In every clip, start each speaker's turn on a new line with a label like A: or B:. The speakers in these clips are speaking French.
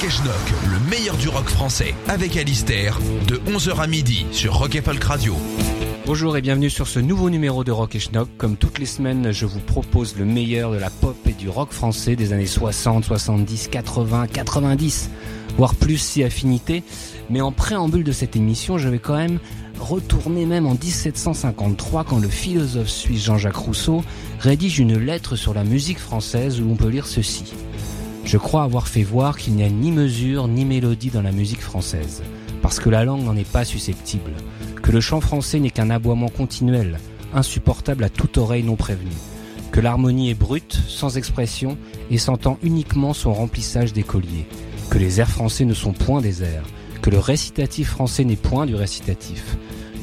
A: Rock et le meilleur du rock français, avec Alistair, de 11h à midi sur Rock et Folk Radio.
B: Bonjour et bienvenue sur ce nouveau numéro de Rock et Schnock. Comme toutes les semaines, je vous propose le meilleur de la pop et du rock français des années 60, 70, 80, 90, voire plus si affinité. Mais en préambule de cette émission, je vais quand même retourner même en 1753 quand le philosophe suisse Jean-Jacques Rousseau rédige une lettre sur la musique française où l'on peut lire ceci. Je crois avoir fait voir qu'il n'y a ni mesure ni mélodie dans la musique française, parce que la langue n'en est pas susceptible, que le chant français n'est qu'un aboiement continuel, insupportable à toute oreille non prévenue, que l'harmonie est brute, sans expression, et s'entend uniquement son remplissage d'écoliers, que les airs français ne sont point des airs, que le récitatif français n'est point du récitatif,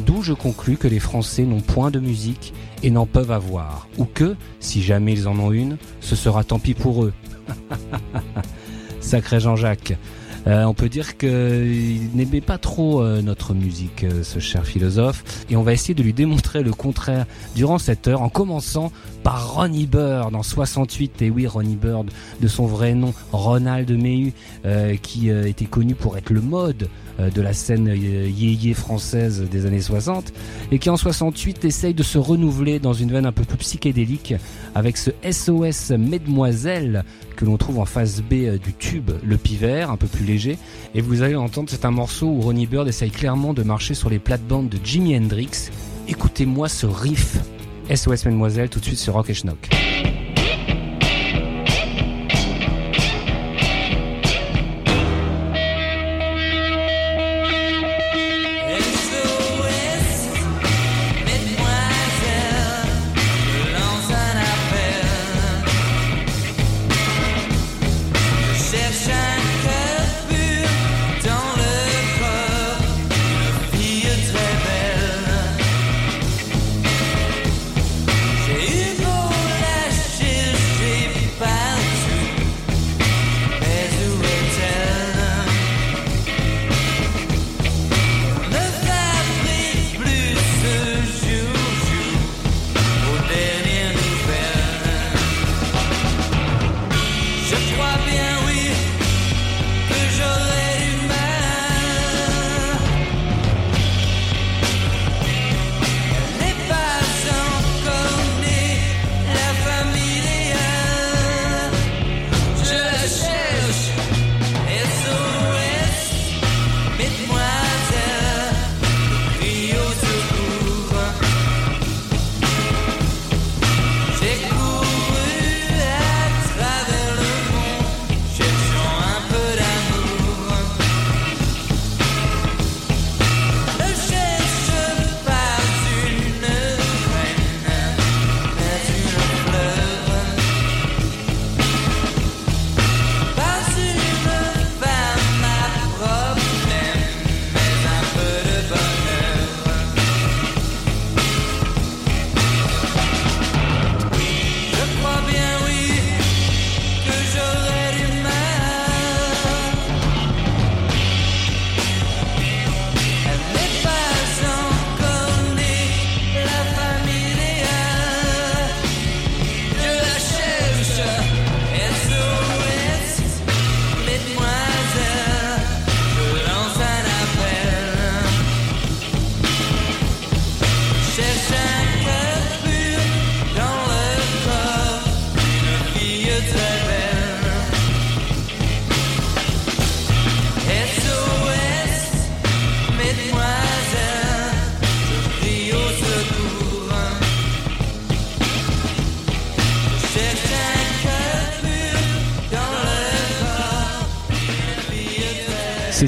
B: d'où je conclus que les Français n'ont point de musique et n'en peuvent avoir, ou que, si jamais ils en ont une, ce sera tant pis pour eux. Sacré Jean-Jacques. Euh, on peut dire qu'il n'aimait pas trop euh, notre musique, euh, ce cher philosophe, et on va essayer de lui démontrer le contraire durant cette heure, en commençant par Ronnie Bird en 68, et oui Ronnie Bird, de son vrai nom Ronald Mehu, euh, qui euh, était connu pour être le mode euh, de la scène yéyé française des années 60 et qui en 68 essaye de se renouveler dans une veine un peu plus psychédélique avec ce SOS Mesdemoiselles que l'on trouve en phase B du tube Le Pivert, un peu plus léger. Et vous allez entendre, c'est un morceau où Ronnie Bird essaye clairement de marcher sur les plates-bandes de Jimi Hendrix. Écoutez-moi ce riff SOS Mesdemoiselles tout de suite sur Rock et Schnock.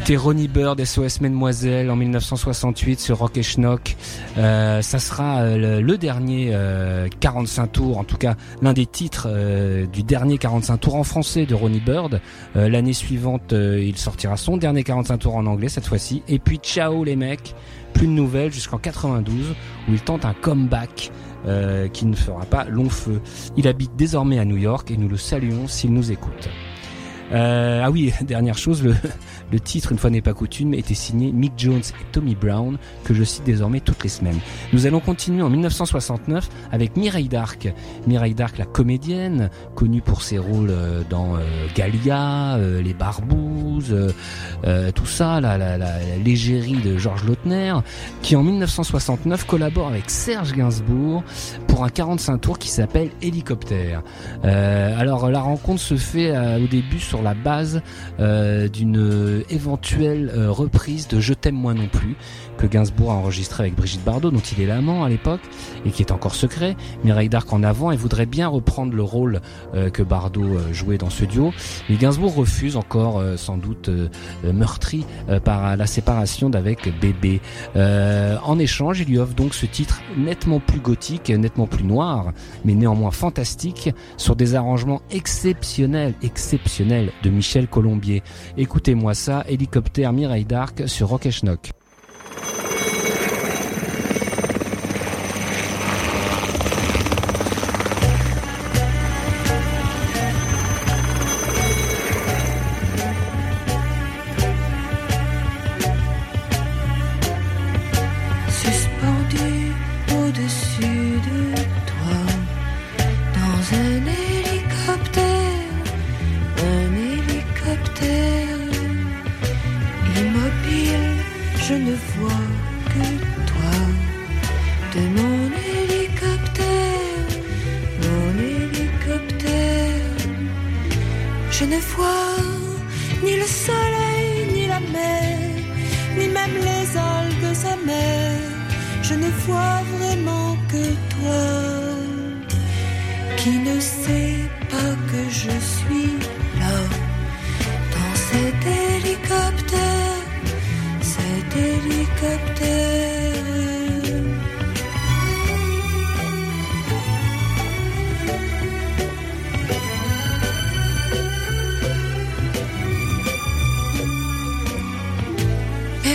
B: C'était Ronnie Bird, SOS Mademoiselle en 1968 sur Rock et Schnock. Euh, ça sera euh, le, dernier euh, 45 tours, en tout cas l'un des titres euh, du dernier 45 tours en français de Ronnie Bird. Euh, L'année suivante, il sortira son dernier 45 tours en anglais cette fois-ci. Et puis ciao les mecs, plus de nouvelles jusqu'en 92 où il tente un comeback. qui ne fera pas long feu. Il habite désormais à New York et nous le saluons s'il nous écoute. Euh, ah oui, dernière chose, le, titre, une fois n'est pas coutume, était signé Mick Jones et Tommy Brown, que je cite désormais toutes les semaines. Nous allons continuer en 1969 avec Mireille Dark. Mireille Dark, la comédienne, connue pour ses rôles euh, dans euh, Galia, Les Barbouzes, tout ça, la, la, la, la légérie de Georges Lautner, qui en 1969 collabore avec Serge Gainsbourg un 45 tours qui s'appelle Hélicoptère. Euh, alors la rencontre se fait euh, au début sur la base euh, d'une éventuelle reprise de Je t'aime moi non plus que Gainsbourg a enregistré avec Brigitte Bardot dont il est l'amant à l'époque et qui est encore secret. Mireille Darc en avant et voudrait bien reprendre le rôle que Bardot jouait dans ce duo. Mais Gainsbourg refuse encore sans doute meurtri par la séparation d'avec Bébé. En échange, il lui offre donc ce titre nettement plus gothique, nettement plus noir, mais néanmoins fantastique, sur des arrangements exceptionnels, exceptionnels de Michel Colombier. Écoutez-moi ça, hélicoptère Mireille Darc sur Rock Schnock.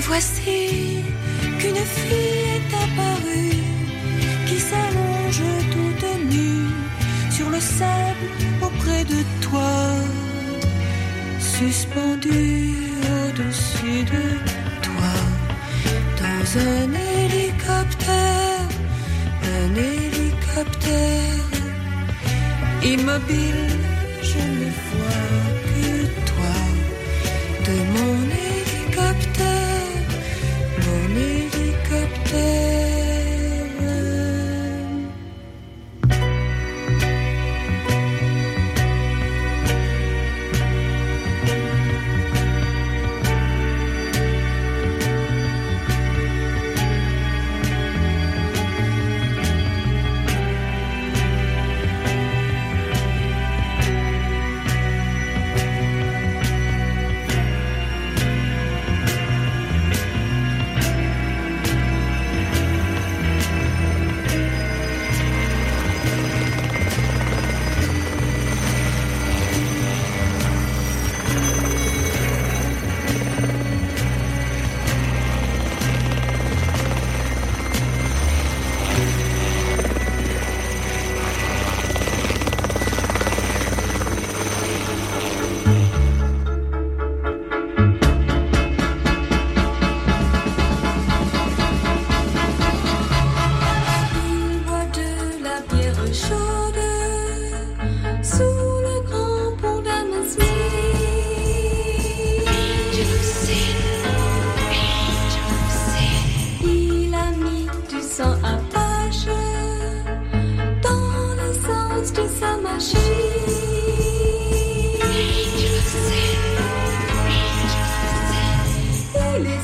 C: Voici qu'une fille est apparue qui s'allonge toute nue sur le sable auprès de toi, suspendue au-dessus de toi, dans un hélicoptère, un hélicoptère immobile. Je ne vois que toi de mon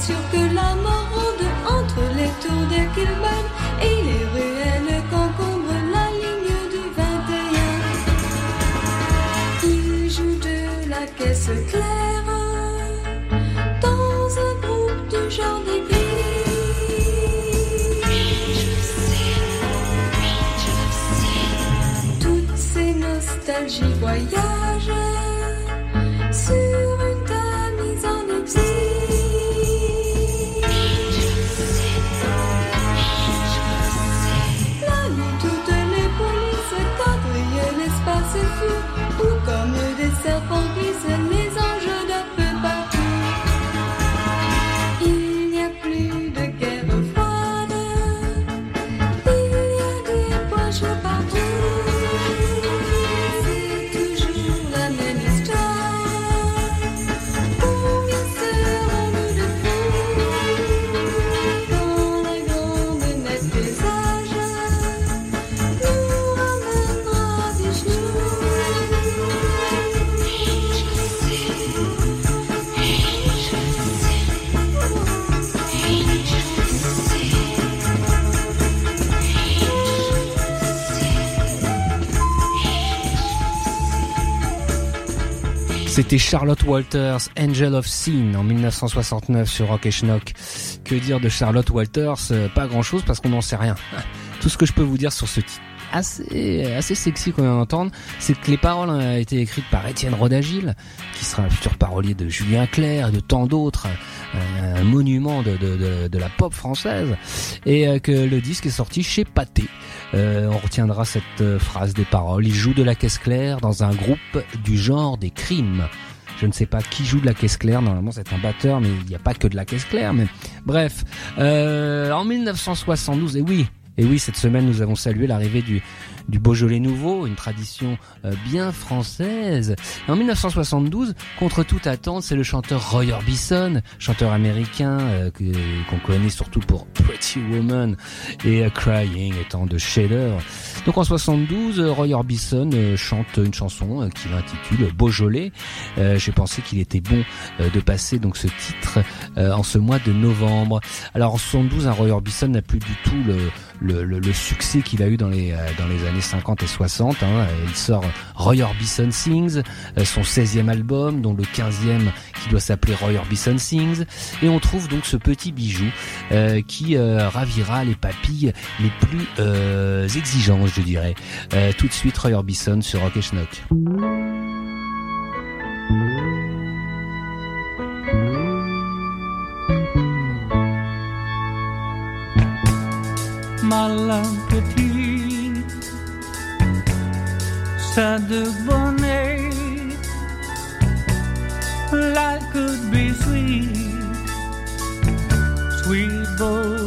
C: sûr que la mort ronde entre les tours de Kilburn et les ruelles qu'encombre la ligne du 21. Il joue de la caisse claire dans un groupe du genre des Toutes ces nostalgies voyagent.
B: C'était Charlotte Walters, Angel of Sin en 1969 sur Rock et Schnock. Que dire de Charlotte Walters? Euh, Pas grand chose parce qu'on n'en sait rien. Tout ce que je peux vous dire sur ce titre assez assez sexy qu'on vient d'entendre, c'est que les paroles ont été écrites par Étienne Rodagil, qui sera un futur parolier de Julien Clerc et de tant d'autres, un, un monument de, de, de, de la pop française, et euh, que le disque est sorti chez Pathé. Euh, on retiendra cette euh, phrase des paroles. Il joue de la caisse claire dans un groupe du genre des crimes. Je ne sais pas qui joue de la caisse claire. Normalement, c'est un batteur, mais il n'y a pas que de la caisse claire. Mais bref, euh, en 1972, et oui, et oui, cette semaine, nous avons salué l'arrivée du du Beaujolais nouveau, une tradition euh, bien française. En 1972, contre toute attente, c'est le chanteur Roy Orbison, chanteur américain euh, qu'on connaît surtout pour Pretty Woman et euh, Crying étant de Shader. Donc en 72, euh, Roy Orbison euh, chante une chanson euh, qu'il intitule Beaujolais. Euh, J'ai pensé qu'il était bon euh, de passer donc ce titre en ce mois de novembre. Alors en 72, un Roy Orbison n'a plus du tout le, succès qu'il a eu dans les, dans les années 50 et 60. hein. Il sort Roy Orbison Sings, son 16e album, dont le 15e qui doit s'appeler Roy Orbison Sings. Et on trouve donc ce petit bijou qui ravira les papilles les plus euh, exigeantes, je dirais. Euh, tout de suite, Roy Orbison sur Rock et Schnock.
D: Malampeti, sad bonnet, life could be sweet, sweet Beaujolais,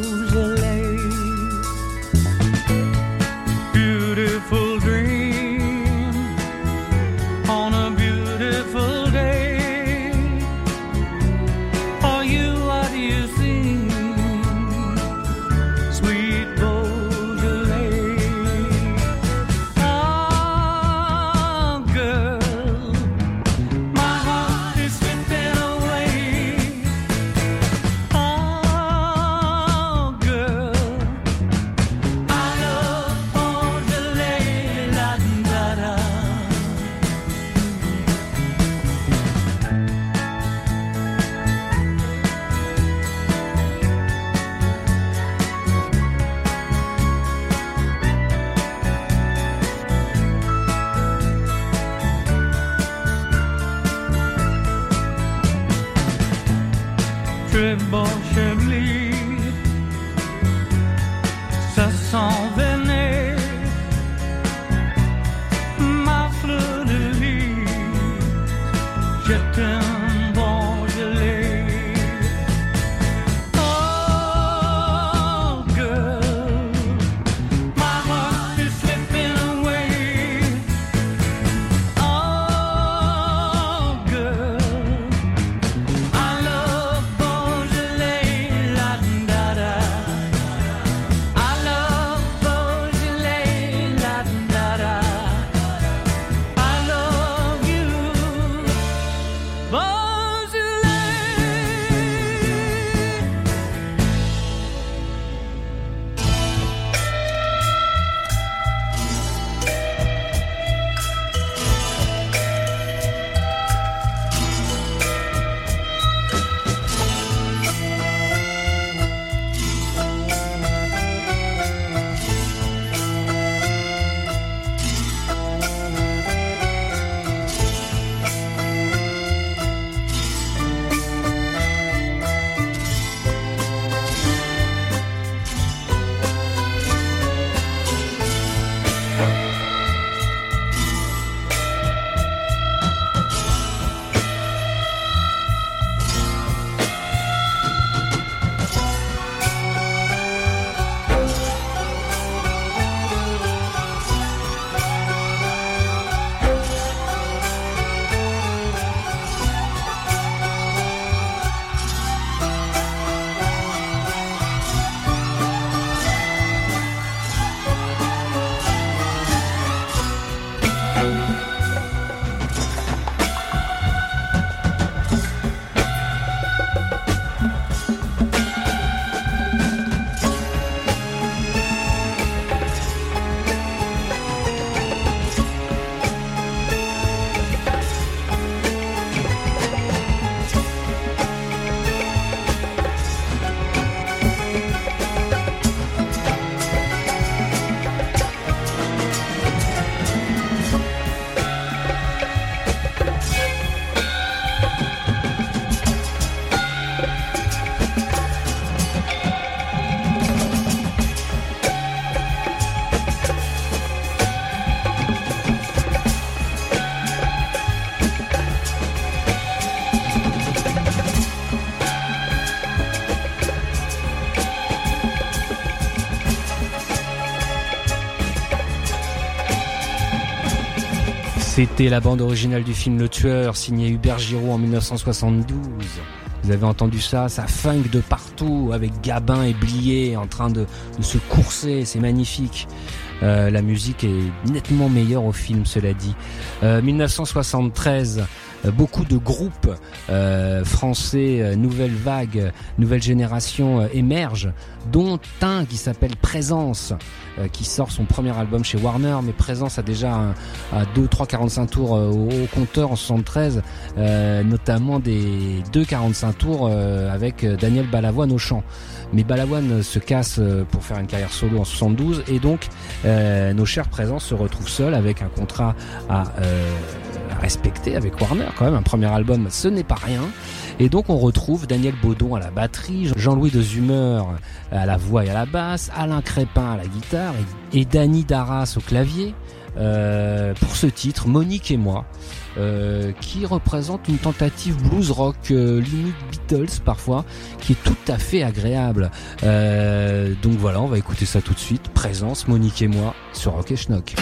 B: C'était la bande originale du film Le Tueur, signé Hubert Giraud en 1972. Vous avez entendu ça, ça funk de partout, avec Gabin et Blier en train de, se courser, c'est magnifique. Euh, la musique est nettement meilleure au film, cela dit. Euh, 1973, euh, beaucoup de groupes euh, français, euh, nouvelle vague, nouvelle génération euh, émergent, dont un qui s'appelle Présence, qui sort son premier album chez Warner, mais Présence a déjà un, à 2, 3, 45 tours au, compteur en 73, euh, notamment des 2 45 tours avec Daniel Balavoine au chant. Mais Balavoine se casse pour faire une carrière solo en 72 et donc nos chers présents se retrouvent seuls avec un contrat à, à respecter avec Warner quand même. Un premier album, ce n'est pas rien. Et donc on retrouve Daniel Baudon à la batterie, Jean-Louis de Zumeur à la voix et à la basse, Alain Crépin à la guitare et, Danny Darras au clavier. euh, pour ce titre, Monique et moi, euh, qui représente une tentative blues rock euh, limite Beatles parfois, qui est tout à fait agréable. Donc voilà, on va écouter ça tout de suite. Présence, Monique et moi sur Rock et Schnock.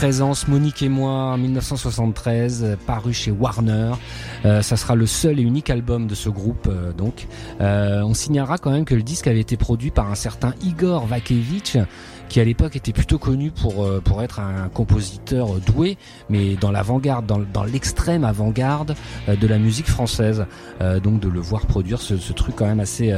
B: Présence, Monique et moi, en 1973, euh, paru chez Warner. Euh, ça sera le seul et unique album de ce groupe, euh, donc. Euh, on signalera quand même que le disque avait été produit par un certain Igor Vakevich, qui à l'époque était plutôt connu pour euh, pour être un compositeur doué, mais dans l'avant-garde, dans, dans l'extrême avant-garde euh, de la musique française. Euh, donc de le voir produire ce, ce truc quand même assez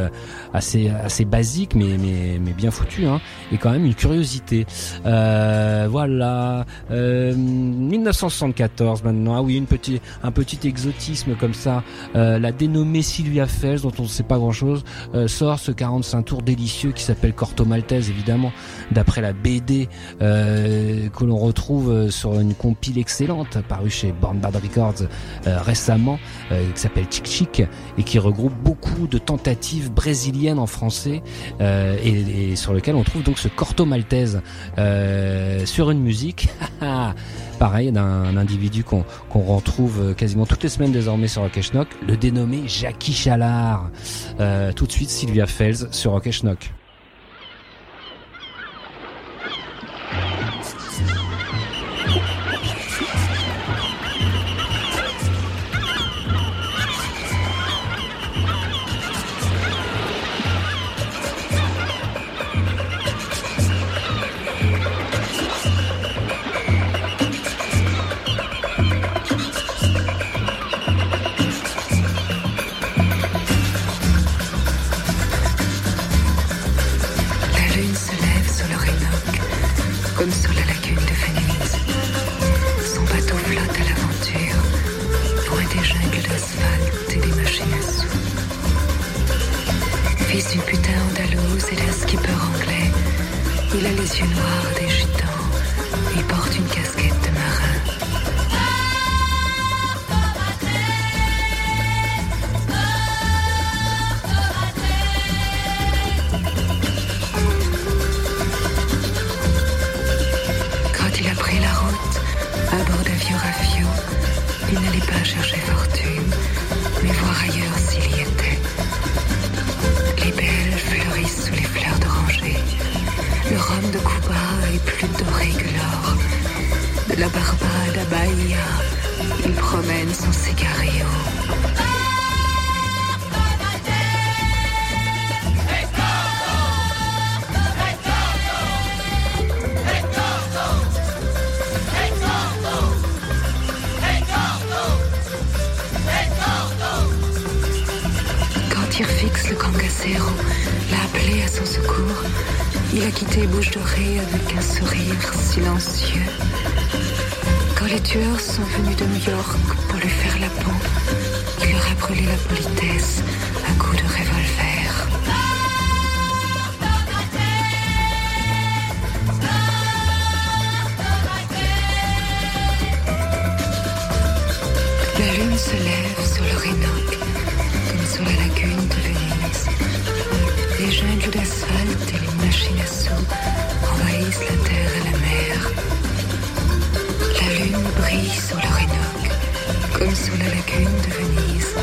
B: assez assez basique, mais mais mais bien foutu, hein, et quand même une curiosité. Euh, voilà, euh, 1974 maintenant. Ah oui, une petite un petit exotisme comme ça. Euh, la dénommée Sylvia Fels, dont on ne sait pas grand-chose, sort ce 45 tours délicieux qui s'appelle Corto Maltese, évidemment d'après la BD euh, que l'on retrouve euh, sur une compile excellente parue chez Born Bad Records euh, récemment, euh, qui s'appelle Chic Chic et qui regroupe beaucoup de tentatives brésiliennes en français euh, et, et sur lequel on trouve donc ce Corto Maltese euh, sur une musique. Pareil, d'un individu qu'on qu'on retrouve quasiment toutes les semaines désormais sur Rock Schnock, le dénommé Jackie Chalard. Euh, tout de suite, Sylvia Fels sur Rock Schnock.
E: Il a les yeux noirs des gitans et porte une casquette de marin. Quand il a pris la route, à bord d'avion Rafio, il n'allait pas chercher fortune, mais voir ailleurs s'il y était. Les belles fleurissent sous les fleurs d'oranger. Le rhum de Cuba est plus doré que l'or. De la Barbade à Bahia, il promène son cigario. Quand il fixe le Cangacero l'a appelé à son secours, il a quitté Bouche d'Oreille avec un sourire silencieux. Quand les tueurs sont venus de New York pour lui faire la peau, il leur a brûlé la politesse à coups de revolver. La lune se lève sur le Rénoc, comme sur la lagune de Venise. Les jungles d'asphalte envahissent la terre et la mer. La lune brille sur le Rénoc, comme sur la lagune de Venise.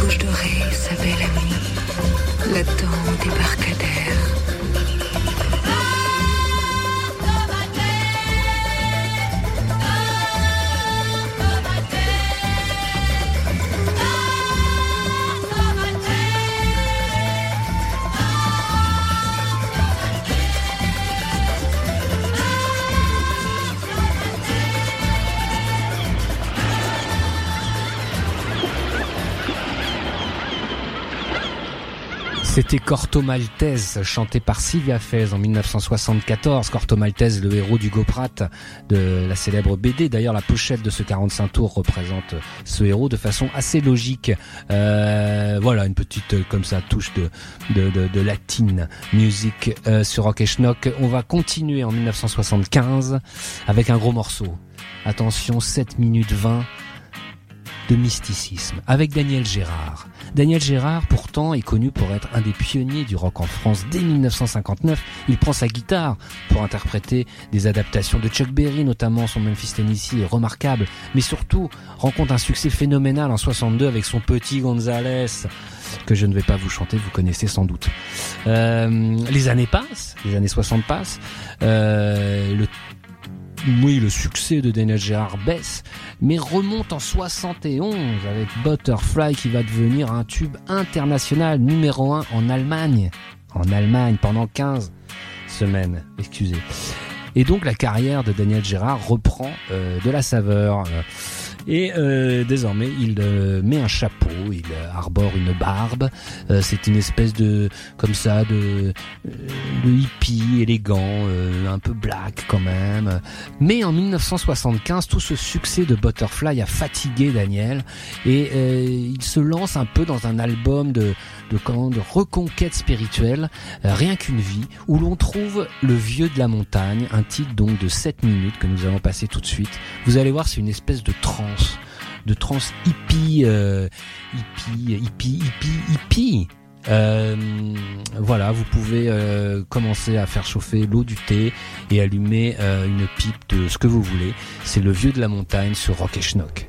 E: Bouche d'oreille, sa belle amie, l'attend au débarcadère.
B: C'était Corto Maltese, chanté par Sylvia Fez en 1974. Corto Maltese, le héros du Goprat de la célèbre BD. D'ailleurs, la pochette de ce 45 tours représente ce héros de façon assez logique. Euh, voilà, une petite euh, comme ça touche de de, de, de latine music euh, sur Rock et Schnock. On va continuer en 1975 avec un gros morceau. Attention, 7 minutes 20 de mysticisme avec Daniel Gérard. Daniel Gérard, pourtant, est connu pour être un des pionniers du rock en France. Dès 1959, il prend sa guitare pour interpréter des adaptations de Chuck Berry, notamment son Memphis Tennessee est remarquable, mais surtout rencontre un succès phénoménal en 62 avec son petit Gonzalez que je ne vais pas vous chanter, vous connaissez sans doute. Euh, les années passent, les années 60 passent, euh, le oui, le succès de Daniel Gérard baisse, mais remonte en 71 avec Butterfly qui va devenir un tube international numéro 1 en Allemagne. En Allemagne pendant 15 semaines, excusez. Et donc la carrière de Daniel Gérard reprend euh, de la saveur. euh, et euh, désormais, il euh, met un chapeau, il euh, arbore une barbe. C'est une espèce de, comme ça, de, de hippie élégant, un peu black quand même. Mais en 1975, tout ce succès de Butterfly a fatigué Daniel et il se lance un peu dans un album de, de, de reconquête spirituelle, euh, Rien qu'une vie, où l'on trouve Le Vieux de la Montagne, un titre donc de 7 minutes que nous allons passer tout de suite. Vous allez voir, c'est une espèce de trance de trance hippie, euh, hippie, hippie, hippie, hippie. Euh, voilà, vous pouvez euh, commencer à faire chauffer l'eau du thé et allumer euh, une pipe de ce que vous voulez. C'est le vieux de la montagne sur Rock et Schnock.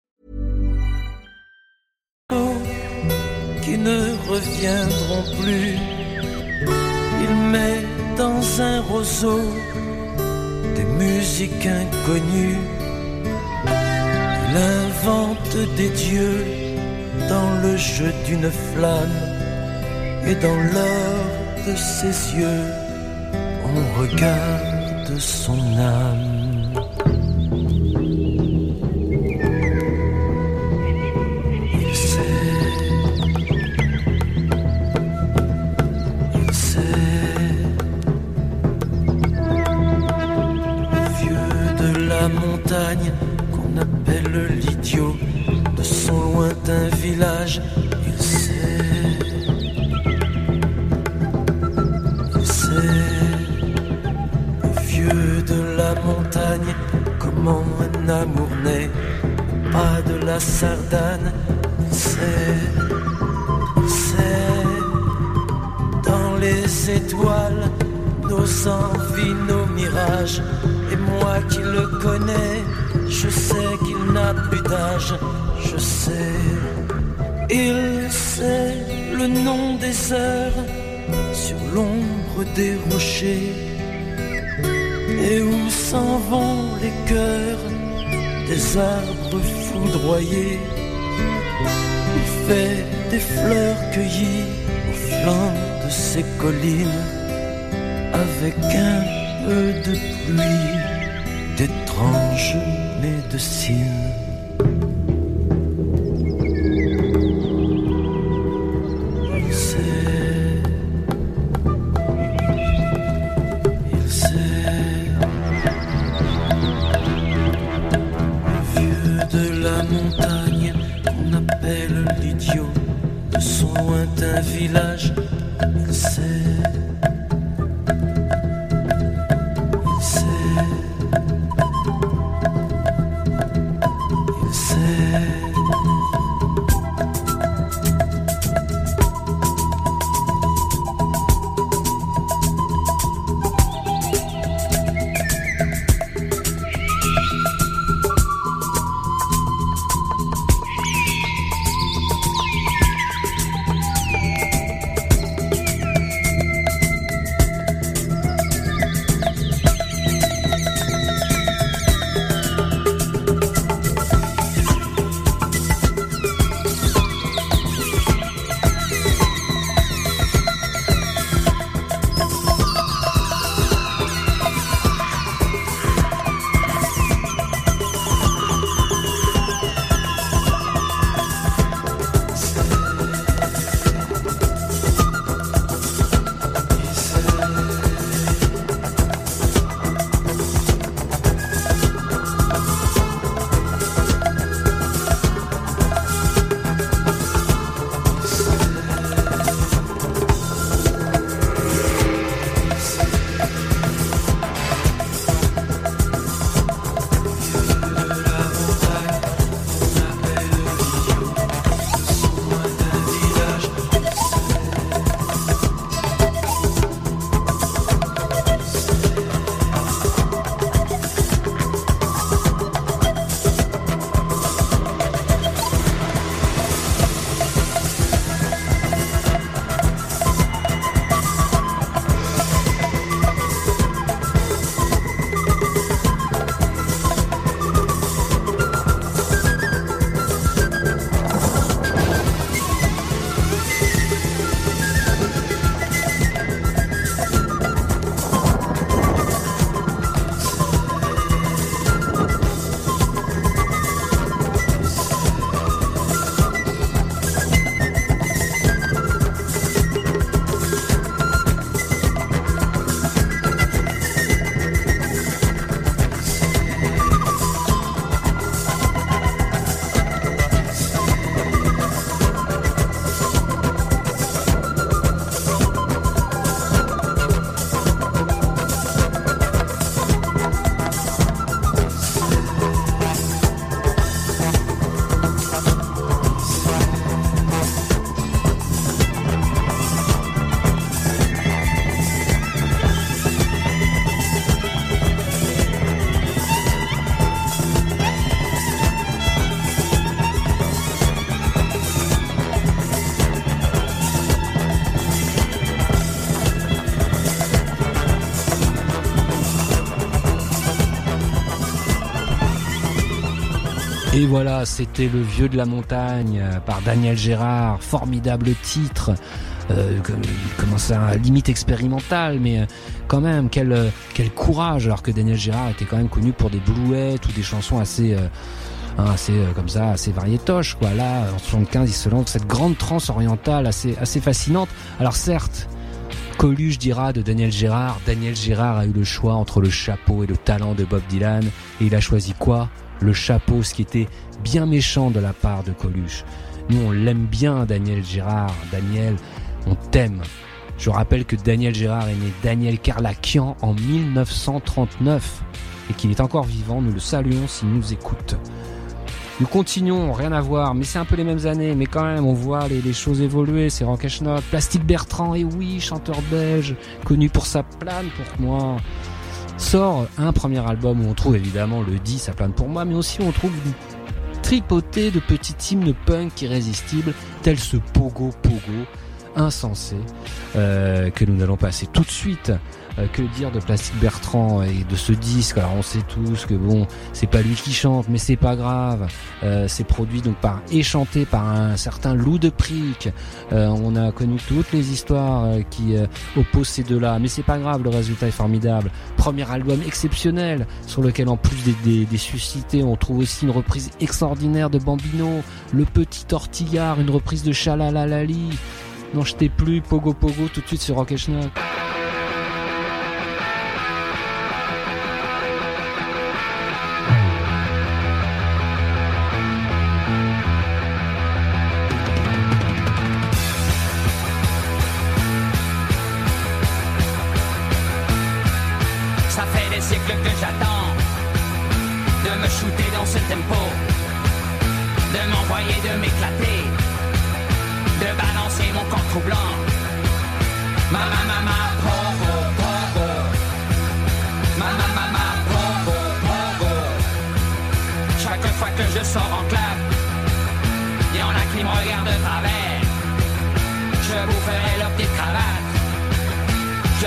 F: Qui ne reviendront plus. Il met dans un roseau des musiques inconnues. Il invente des dieux dans le jeu d'une flamme et dans l'or de ses yeux, on regarde son âme. Sardane. Il sait, dans les étoiles, nos envies, nos mirages. Et moi qui le connais, je sais qu'il n'a plus d'âge, je sais. Il sait le nom des heures sur l'ombre des rochers. Et où s'en vont les cœurs des arbres Il fait des fleurs cueillies au flanc de ces collines avec un peu de pluie, d'étranges médecines.
B: Voilà, c'était Le Vieux de la Montagne euh, par Daniel Gérard, formidable titre. Euh, comment ça, limite expérimental, mais euh, quand même, quel, euh, quel courage, alors que Daniel Gérard était quand même connu pour des blouettes ou des chansons assez, euh, hein, assez comme ça, assez variétoches, quoi. Là, en 75, il se lance cette grande transe orientale assez fascinante. Alors certes, Coluche dira de Daniel Gérard, Daniel Gérard a eu le choix entre le chapeau et le talent de Bob Dylan, et il a choisi quoi? Le chapeau, ce qui était bien méchant de la part de Coluche. Nous, on l'aime bien, Daniel Gérard. Daniel, on t'aime. Je rappelle que Daniel Gérard est né Daniel Carlakian en 1939 et qu'il est encore vivant. Nous le saluons s'il nous écoute. Nous continuons, rien à voir, mais c'est un peu les mêmes années, mais quand même, on voit les, choses évoluer. C'est Rock Schnock, Plastique Bertrand, et oui, chanteur belge, connu pour sa plane pour moi. Sort un premier album où on trouve évidemment le 10, sa plane pour moi, mais aussi on trouve une tripotée de petits hymnes punk irrésistibles, tels ce Pogo Pogo, insensé, euh, que nous allons passer tout de suite. Euh, que dire de Plastique Bertrand et de ce disque Alors on sait tous que bon, c'est pas lui qui chante, mais c'est pas grave. Euh, c'est produit donc par et chanté par un certain Lou de Prick. Euh, on a connu toutes les histoires euh, qui euh, opposent ces deux-là, mais c'est pas grave, le résultat est formidable. Premier album exceptionnel sur lequel en plus des, des, des suscités, on trouve aussi une reprise extraordinaire de Bambino, Le Petit Tortillard, une reprise de Chalalalali. Non, je t'ai plus, Pogo Pogo, tout de suite sur Rock et Schnock.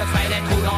G: Je ferai des trous dans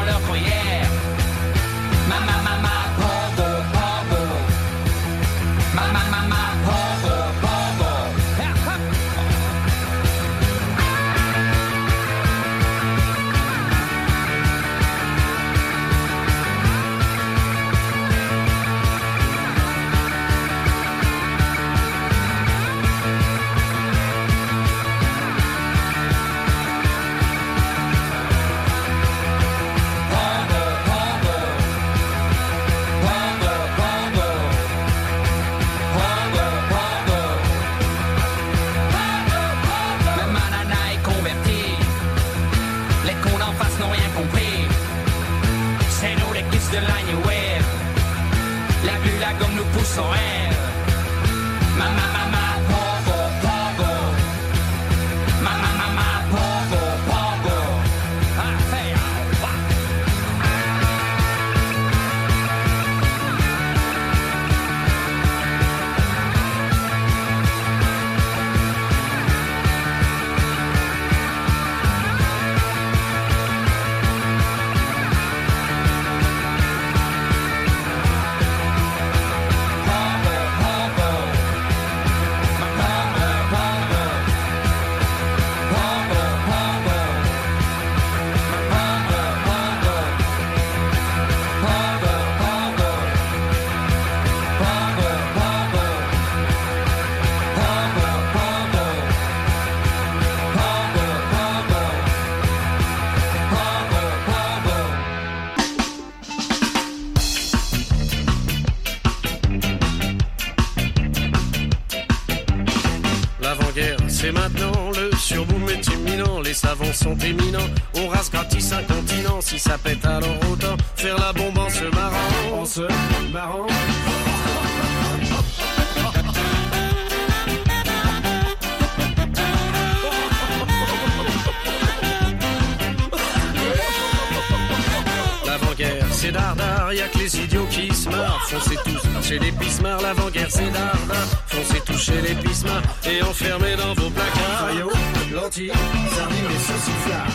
G: C'est
H: maintenant, le surboom est imminent, les savants sont éminents, on rase gratis un continent, si ça pète alors autant faire la bombe en se marrant, en se marrant. Foncez tous chez les pismards, l'avant-guerre, c'est dardard. Foncez tous chez les pismards et enfermez dans vos placards. Maillot, lentilles, sardines et.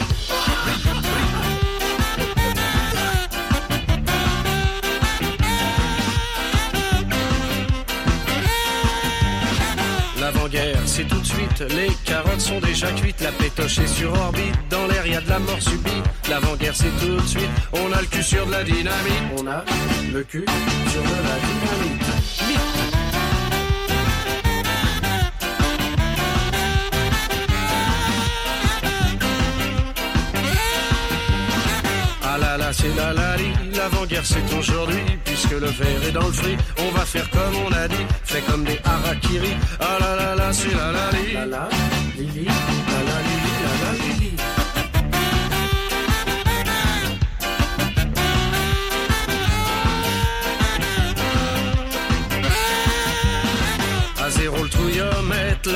H: L'avant-guerre, c'est tout de suite. Les carottes sont déjà cuites. La pétoche est sur orbite. Dans l'air, y a de la mort subite. L'avant-guerre, c'est tout de suite. On a le cul sur de la dynamite. On a le cul sur de la dynamite. C'est la la li, l'avant-guerre c'est aujourd'hui, puisque le verre est dans le fruit, on va faire comme on a dit, fait comme des harakiri. Ah là là là, c'est la la li. La la, lili, la la lili,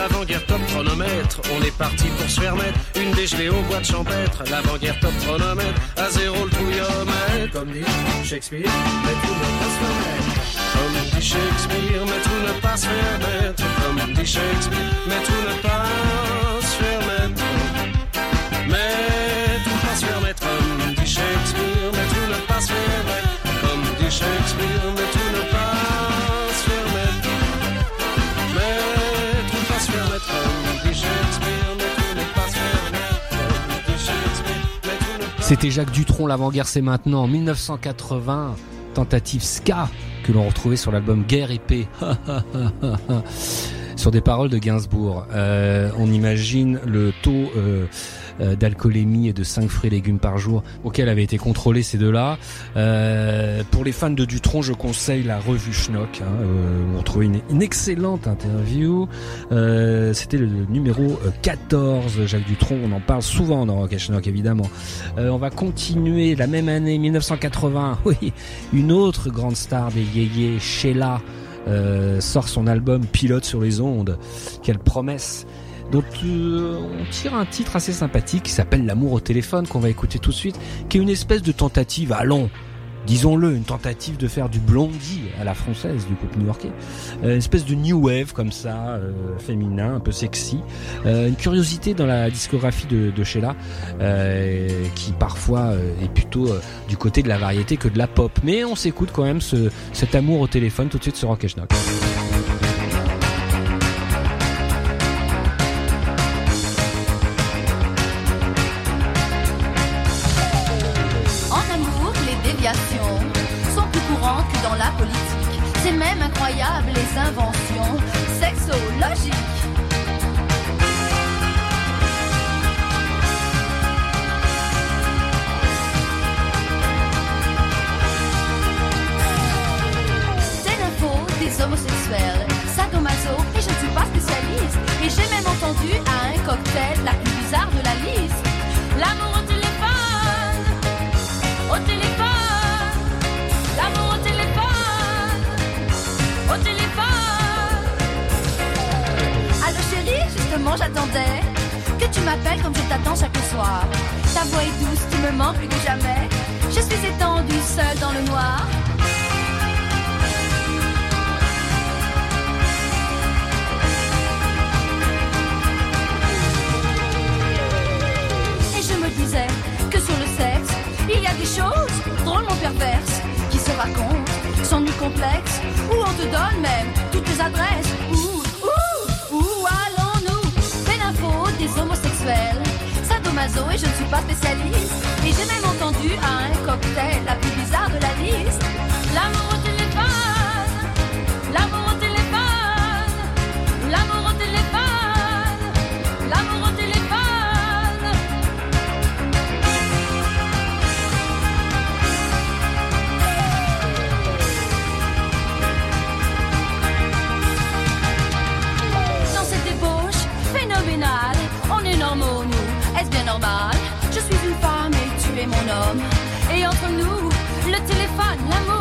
H: l'avant-guerre top chronomètre. On est parti pour se faire mettre une dégelée au bois de champêtre. L'avant-guerre top chronomètre, à zéro le trouillomètre. Comme dit Shakespeare, mais tout ne pas se faire mettre. Comme dit Shakespeare, mais tout ne pas se faire mettre. Comme dit Shakespeare, mais tout ne pas
B: C'était Jacques Dutronc, l'avant-guerre c'est maintenant, en 1980, tentative ska que l'on retrouvait sur l'album Guerre et paix. sur des paroles de Gainsbourg. Euh, on imagine le taux euh, d'alcoolémie et de 5 fruits et légumes par jour auquel avaient été contrôlés ces deux-là. Euh, pour les fans de Dutronc, je conseille la revue Schnock, hein, euh, où on trouvait une, une excellente interview. Euh, C'était le numéro euh, 14, Jacques Dutronc, on en parle souvent dans Rock et Schnock évidemment. Euh, on va continuer la même année, 1980, oui, une autre grande star des yéyés, Sheila, euh, sort son album Pilote sur les ondes. Quelle promesse donc euh, on tire un titre assez sympathique qui s'appelle L'amour au téléphone qu'on va écouter tout de suite, qui est une espèce de tentative, allons, disons-le, une tentative de faire du blondie à la française du groupe new-yorkais, Euh, une espèce de new wave comme ça, euh, féminin, un peu sexy, Euh, une curiosité dans la discographie de, de Sheila, qui parfois est plutôt du côté de la variété que de la pop, mais on s'écoute quand même ce, cet amour au téléphone. Tout de suite sur Rock.
I: M'appelles comme je t'attends chaque soir. Ta voix est douce, tu me manques plus que jamais. Je suis étendue seule dans le noir. Et je me disais que sur le sexe, il y a des choses drôlement perverses qui se racontent sans nul complexe, où on te donne même toutes les adresses. Je ne suis pas spécialiste. Et j'ai même entendu à un cocktail la plus bizarre de la liste. L'amour Et entre nous, le téléphone, l'amour,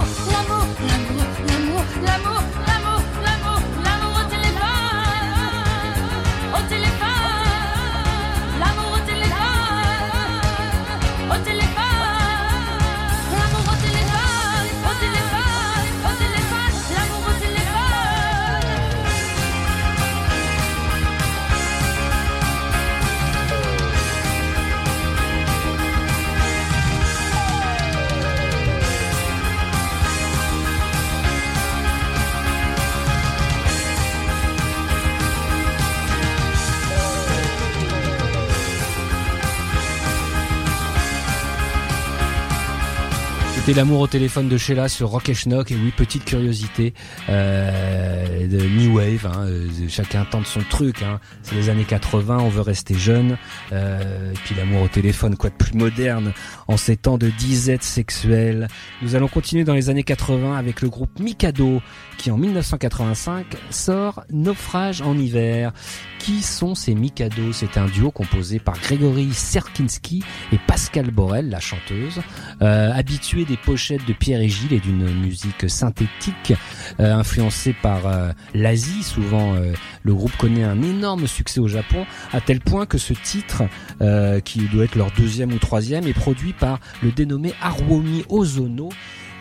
B: C'était l'amour au téléphone de Sheila sur Rock et Schnock. Et oui, petite curiosité euh, de New Wave. Hein, euh, chacun tente son truc. Hein. C'est les années 80, on veut rester jeune. Euh, et puis l'amour au téléphone, quoi de plus moderne en ces temps de disette sexuelle. Nous allons continuer dans les années 80 avec le groupe Mikado qui en 1985 sort Naufrage en hiver. Qui sont ces Mikado? C'est un duo composé par Grégory Serkinski et Pascal Borel, la chanteuse, euh, habitués pochettes de Pierre et Gilles et d'une musique synthétique euh, influencée par euh, l'Asie. Souvent, euh, le groupe connaît un énorme succès au Japon, à tel point que ce titre, qui doit être leur deuxième ou troisième, est produit par le dénommé Haruomi Ozono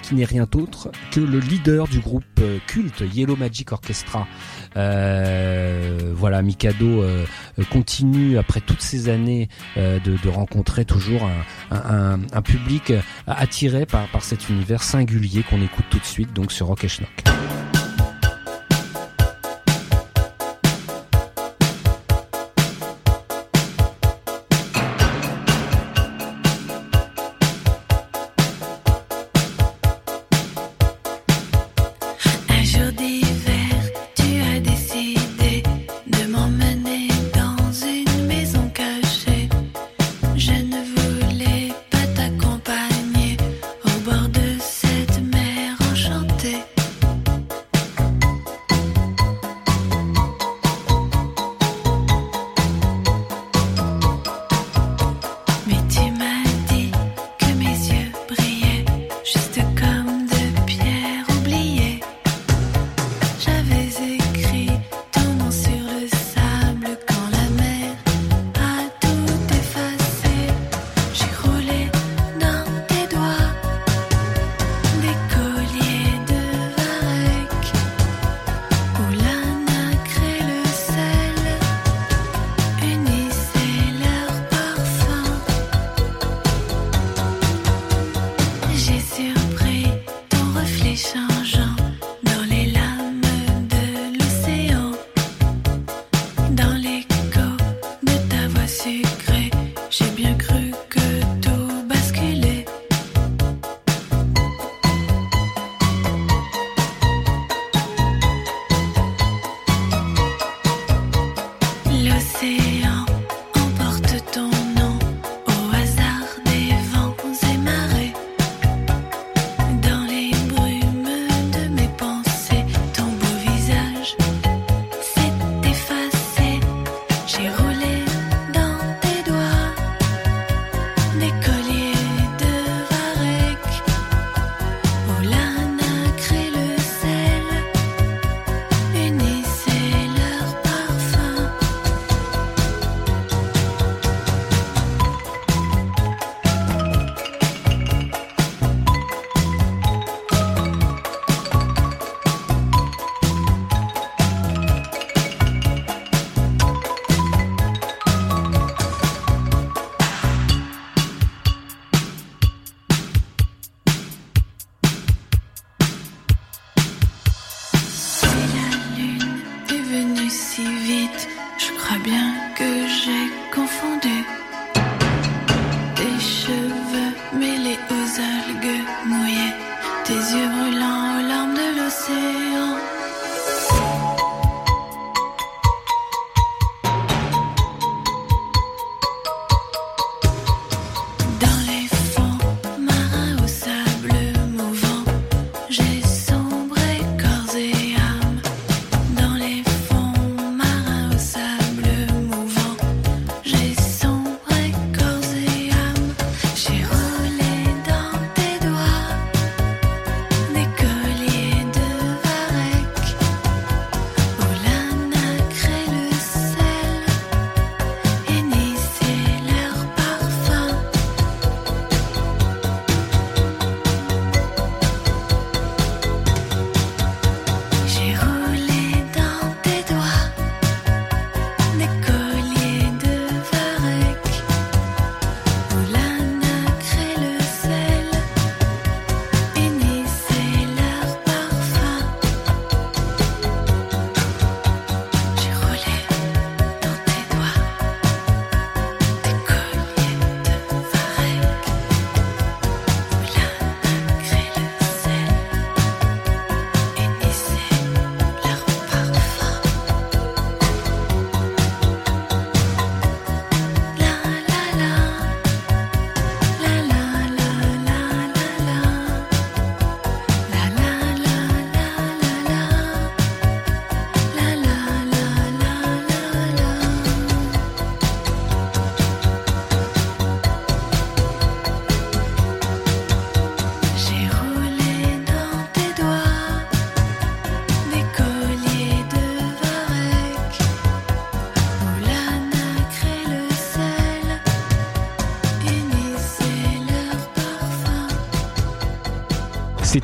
B: qui n'est rien d'autre que le leader du groupe culte Yellow Magic Orchestra. Euh, voilà, Mikado euh, continue après toutes ces années euh, de, rencontrer toujours un public attiré par, par cet univers singulier qu'on écoute tout de suite donc sur Rock et Schnock.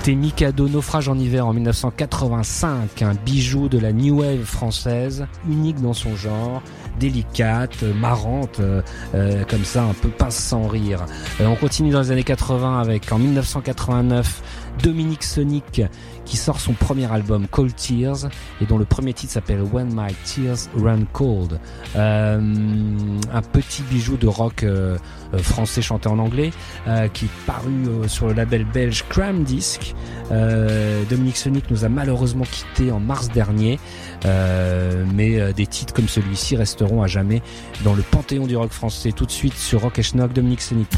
B: C'était Mikado Naufrage en hiver en 1985, un bijou de la new wave française, unique dans son genre, délicate, marrante, euh, euh, comme ça, un peu pince sans rire. Euh, on continue dans les années 80 avec en 1989 Dominique Sonic qui sort son premier album Cold Tears et dont le premier titre s'appelle When My Tears Run Cold. Euh, un petit bijou de rock euh, euh, français chanté en anglais qui est paru sur le label belge Cram Disc. Dominique Sonic nous a malheureusement quitté en mars dernier, mais des titres comme celui-ci resteront à jamais dans le panthéon du rock français. Tout de suite sur Rock et Schnock, Dominique Sonic.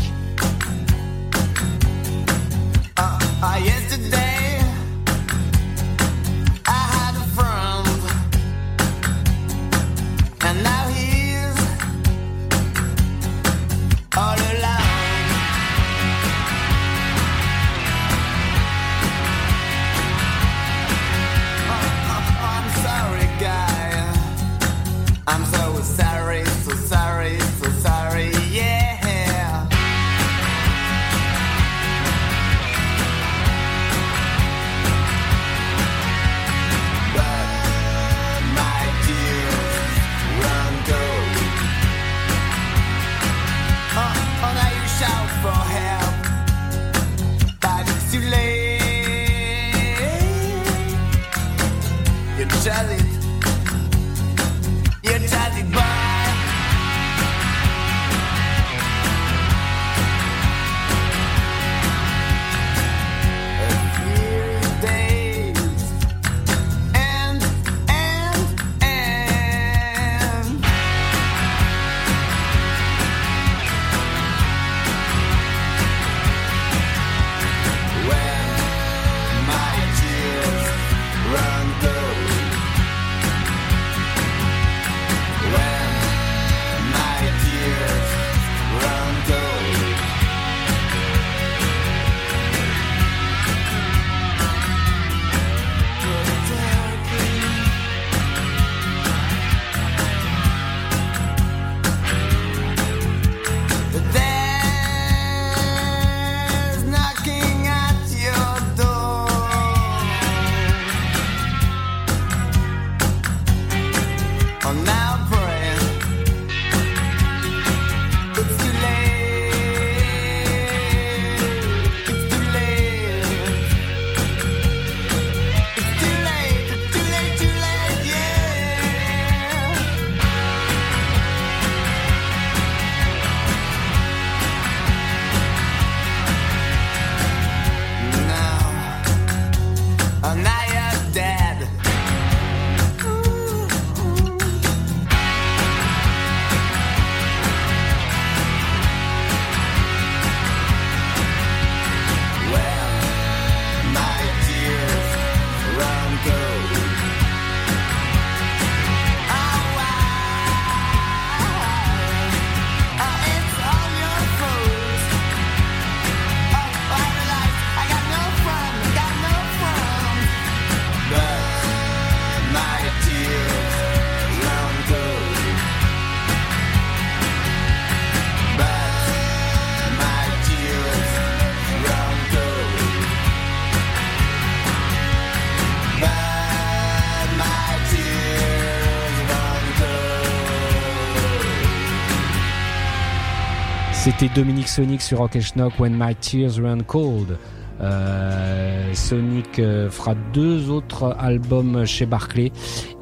B: C'était Dominique Sonic sur Rock and Schnock When My Tears Run Cold. Euh, Sonic euh, fera deux autres albums chez Barclay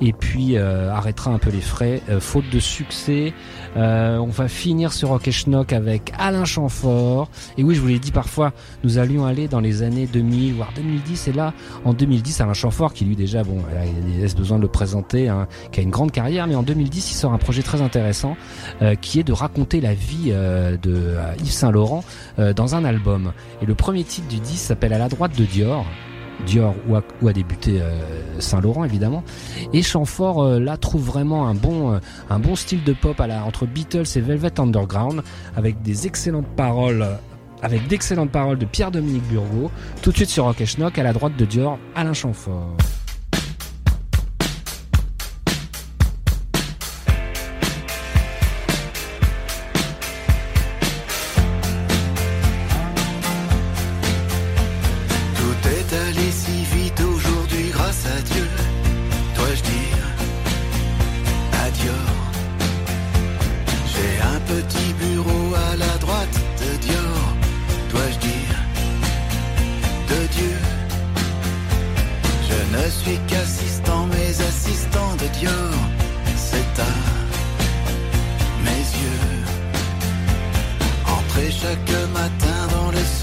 B: et puis euh, arrêtera un peu les frais. Faute de succès, on va finir ce Rock and Schnock avec Alain Chamfort. Et oui, je vous l'ai dit parfois, nous allions aller dans les années 2000 voire 2010. Et là, en 2010, Alain Chamfort, qui lui déjà, bon, il laisse besoin de le présenter, hein, qui a une grande carrière, mais en 2010, il sort un projet très intéressant qui est de raconter la vie de Yves Saint Laurent dans un album. Et le premier titre du disque s'appelle À la droite de Dior. Dior où a, débuté euh, Saint Laurent évidemment. Et Chamfort euh, là trouve vraiment un bon euh, un bon style de pop à la, entre Beatles et Velvet Underground avec des excellentes paroles avec d'excellentes paroles de Pierre-Dominique Burgot. Tout de suite sur Rock et Schnock à la droite de Dior Alain Chamfort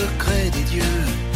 F: secrets des dieux,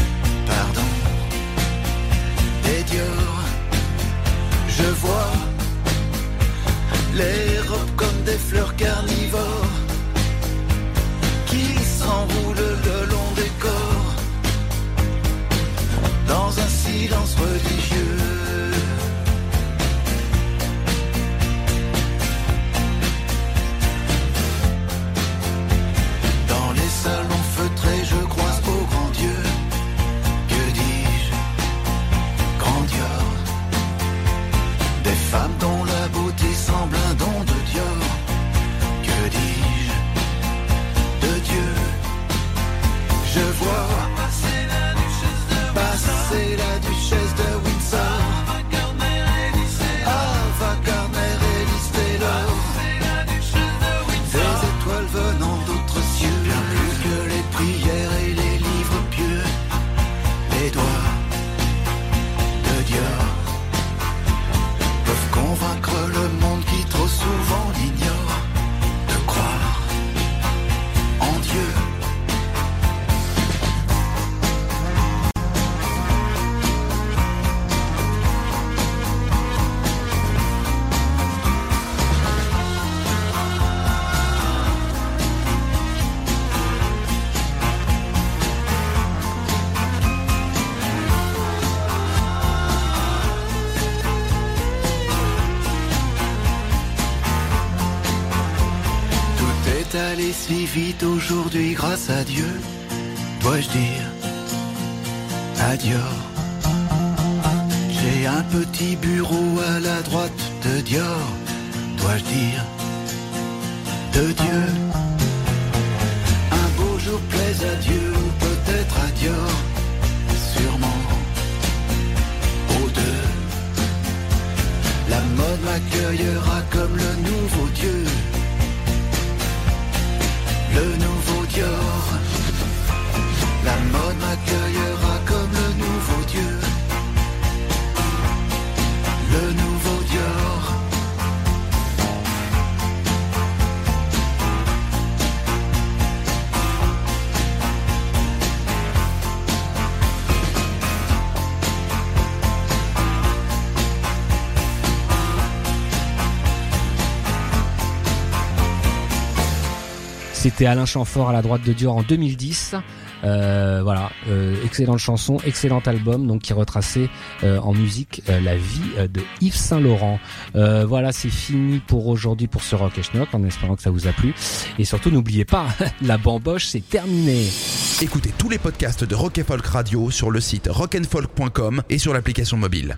F: si vite aujourd'hui grâce à Dieu. Dois-je dire adieu J'ai un petit bureau à la droite de Dior. Dois-je dire de Dieu Un beau jour plaise à Dieu ou peut-être à Dior. Sûrement aux deux. La mode m'accueillera comme le nouveau Dieu le nouveau Dior. La mode m'accueillera
B: C'était Alain Chamfort à la droite de Dior en 2010. Euh, voilà, euh, excellente chanson, excellent album, donc qui retraçait euh, en musique la vie de Yves Saint Laurent. Voilà, c'est fini pour aujourd'hui pour ce Rock et Schnock, en espérant que ça vous a plu. Et surtout, n'oubliez pas, la bamboche, c'est terminé.
A: Écoutez tous les podcasts de Rock and Folk Radio sur le site rockandfolk.com et sur l'application mobile.